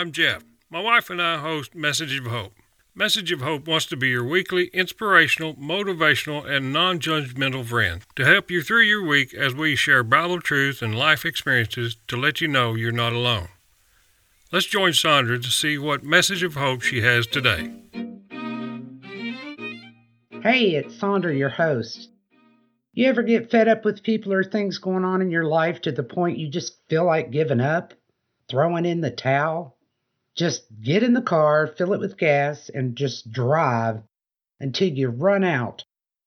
I'm Jeff. My wife and I host Message of Hope. Message of Hope wants to be your weekly inspirational, motivational, and non judgmental friend to help you through your week as we share Bible truths and life experiences to let you know you're not alone. Let's join Sandra to see what message of hope she has today. Hey, it's Sandra, your host. You ever get fed up with people or things going on in your life to the point you just feel like giving up, throwing in the towel? Just get in the car, fill it with gas, and just drive until you run out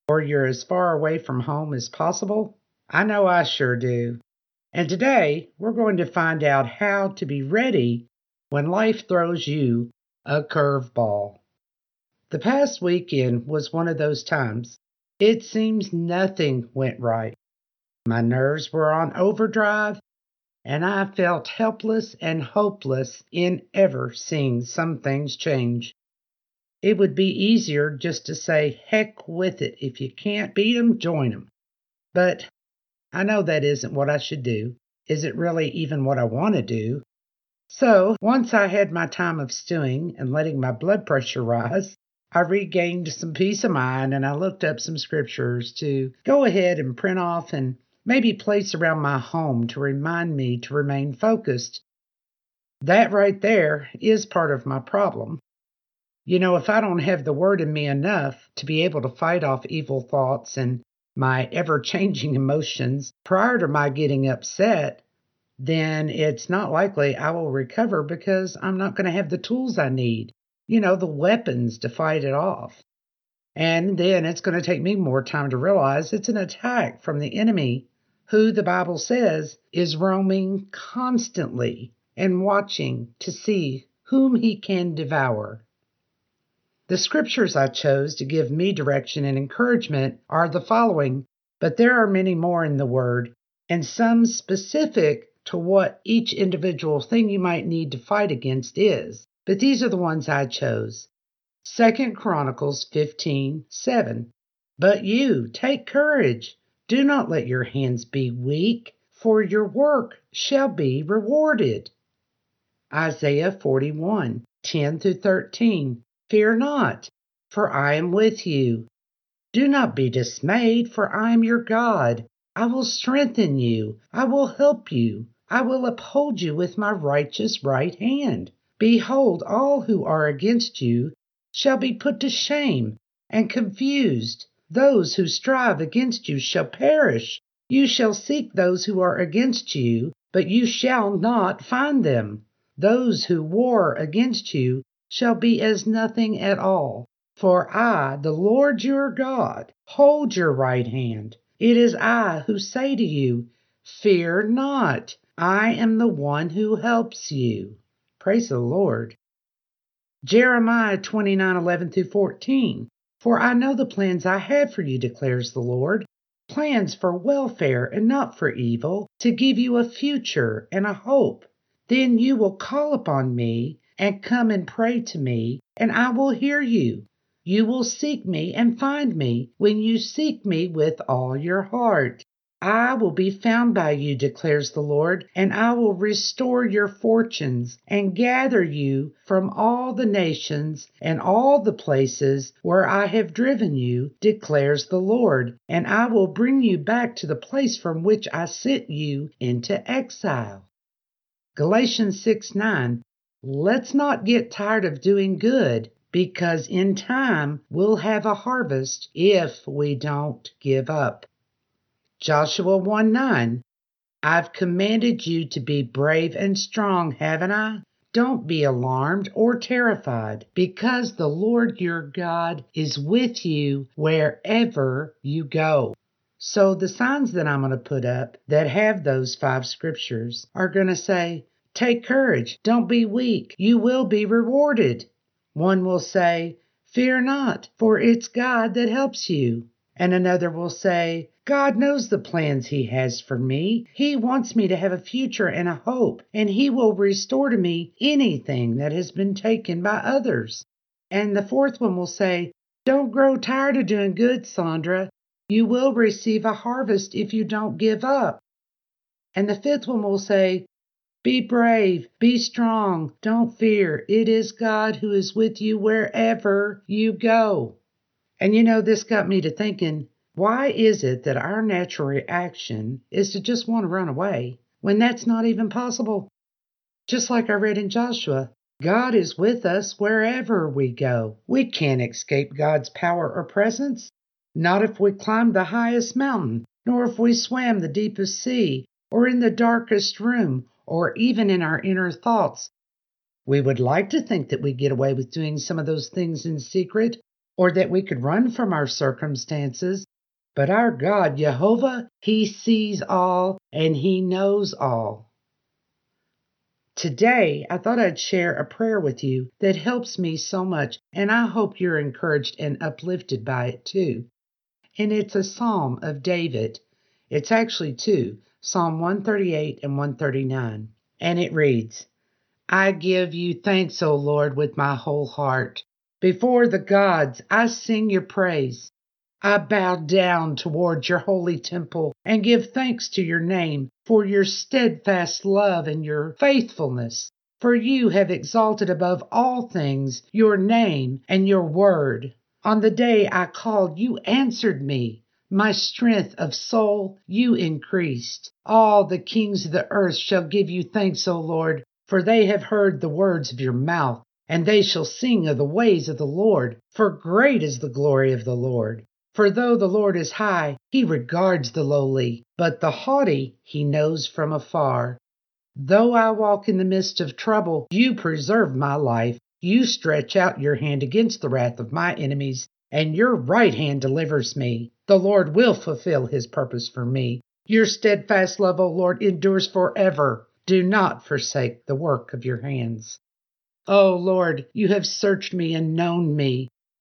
or you're as far away from home as possible? I know I sure do. And today we're going to find out how to be ready when life throws you a curveball. The past weekend was one of those times. It seems nothing went right. My nerves were on overdrive, and I felt helpless and hopeless in ever seeing some things change. It would be easier just to say, heck with it. If you can't beat 'em, join 'em. But I know that isn't what I should do. Is it really even what I want to do? So, once I had my time of stewing and letting my blood pressure rise, I regained some peace of mind and I looked up some scriptures to go ahead and print off and maybe place around my home to remind me to remain focused. That right there is part of my problem. You know, if I don't have the word in me enough to be able to fight off evil thoughts and my ever changing emotions prior to my getting upset, then it's not likely I will recover because I'm not going to have the tools I need you know, the weapons to fight it off. And then it's going to take me more time to realize it's an attack from the enemy, who the Bible says is roaming constantly and watching to see whom he can devour. The scriptures I chose to give me direction and encouragement are the following, but there are many more in the Word, and some specific to what each individual thing you might need to fight against is but these are the ones I chose. Second Chronicles 15 7. But you, take courage. Do not let your hands be weak, for your work shall be rewarded. Isaiah 41 10 through 13. Fear not, for I am with you. Do not be dismayed, for I am your God. I will strengthen you. I will help you. I will uphold you with my righteous right hand. Behold, all who are against you shall be put to shame and confused. Those who strive against you shall perish. You shall seek those who are against you, but you shall not find them. Those who war against you shall be as nothing at all. For I, the Lord your God, hold your right hand. It is I who say to you, Fear not, I am the one who helps you. Praise the Lord. Jeremiah 29 11 through 14. For I know the plans I have for you, declares the Lord plans for welfare and not for evil, to give you a future and a hope. Then you will call upon me and come and pray to me, and I will hear you. You will seek me and find me when you seek me with all your heart. I will be found by you, declares the Lord, and I will restore your fortunes and gather you from all the nations and all the places where I have driven you, declares the Lord, and I will bring you back to the place from which I sent you into exile. Galatians 6 9. Let's not get tired of doing good, because in time we'll have a harvest if we don't give up. Joshua 1 9. I've commanded you to be brave and strong, haven't I? Don't be alarmed or terrified, because the Lord your God is with you wherever you go. So, the signs that I'm going to put up that have those five scriptures are going to say, Take courage, don't be weak, you will be rewarded. One will say, Fear not, for it's God that helps you. And another will say, God knows the plans He has for me. He wants me to have a future and a hope, and He will restore to me anything that has been taken by others. And the fourth one will say, Don't grow tired of doing good, Sandra. You will receive a harvest if you don't give up. And the fifth one will say, Be brave, be strong, don't fear. It is God who is with you wherever you go. And you know, this got me to thinking why is it that our natural reaction is to just want to run away when that's not even possible? Just like I read in Joshua, God is with us wherever we go. We can't escape God's power or presence. Not if we climb the highest mountain, nor if we swam the deepest sea, or in the darkest room, or even in our inner thoughts. We would like to think that we get away with doing some of those things in secret, or that we could run from our circumstances. But our God, Jehovah, He sees all and He knows all. Today, I thought I'd share a prayer with you that helps me so much, and I hope you're encouraged and uplifted by it too. And it's a psalm of David. It's actually two Psalm 138 and 139. And it reads I give you thanks, O Lord, with my whole heart. Before the gods, I sing your praise. I bow down toward your holy temple and give thanks to your name for your steadfast love and your faithfulness. For you have exalted above all things your name and your word. On the day I called, you answered me. My strength of soul you increased. All the kings of the earth shall give you thanks, O Lord, for they have heard the words of your mouth, and they shall sing of the ways of the Lord, for great is the glory of the Lord. For though the Lord is high, he regards the lowly, but the haughty he knows from afar. Though I walk in the midst of trouble, you preserve my life. You stretch out your hand against the wrath of my enemies, and your right hand delivers me. The Lord will fulfill his purpose for me. Your steadfast love, O Lord, endures forever. Do not forsake the work of your hands. O Lord, you have searched me and known me.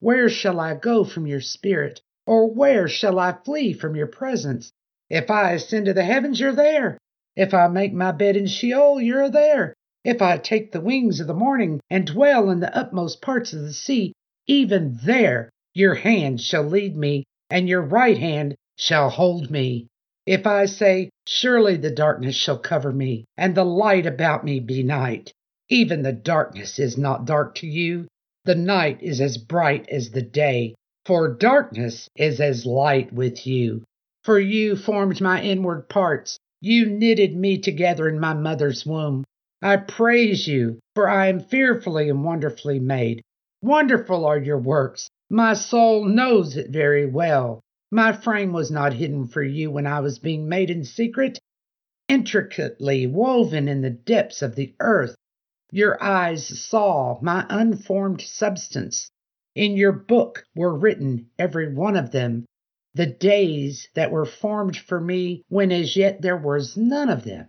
Where shall I go from your spirit? Or where shall I flee from your presence? If I ascend to the heavens, you're there. If I make my bed in Sheol, you're there. If I take the wings of the morning and dwell in the utmost parts of the sea, even there your hand shall lead me, and your right hand shall hold me. If I say, Surely the darkness shall cover me, and the light about me be night, even the darkness is not dark to you. The night is as bright as the day, for darkness is as light with you. For you formed my inward parts, you knitted me together in my mother's womb. I praise you, for I am fearfully and wonderfully made. Wonderful are your works. My soul knows it very well. My frame was not hidden for you when I was being made in secret, intricately woven in the depths of the earth. Your eyes saw my unformed substance. In your book were written, every one of them, the days that were formed for me when as yet there was none of them.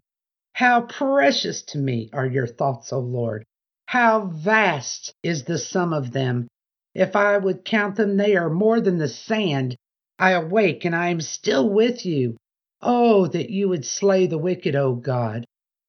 How precious to me are your thoughts, O Lord! How vast is the sum of them! If I would count them, they are more than the sand. I awake and I am still with you. Oh, that you would slay the wicked, O God!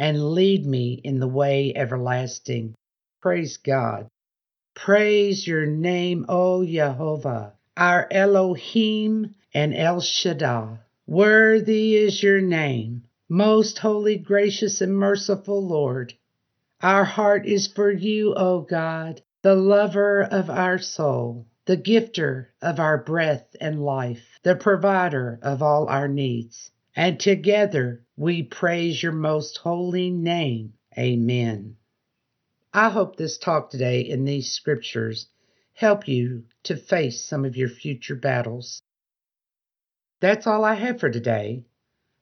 and lead me in the way everlasting. Praise God. Praise your name, O Jehovah, our Elohim and El Shaddai. Worthy is your name, most holy, gracious, and merciful Lord. Our heart is for you, O God, the lover of our soul, the gifter of our breath and life, the provider of all our needs and together we praise your most holy name. Amen. I hope this talk today in these scriptures help you to face some of your future battles. That's all I have for today.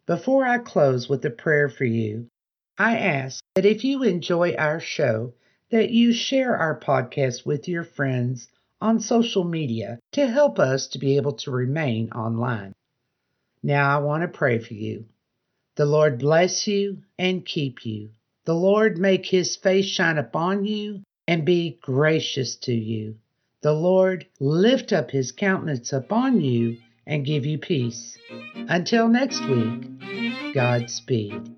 Before I close with a prayer for you, I ask that if you enjoy our show, that you share our podcast with your friends on social media to help us to be able to remain online. Now I want to pray for you. The Lord bless you and keep you. The Lord make his face shine upon you and be gracious to you. The Lord lift up his countenance upon you and give you peace. Until next week, Godspeed.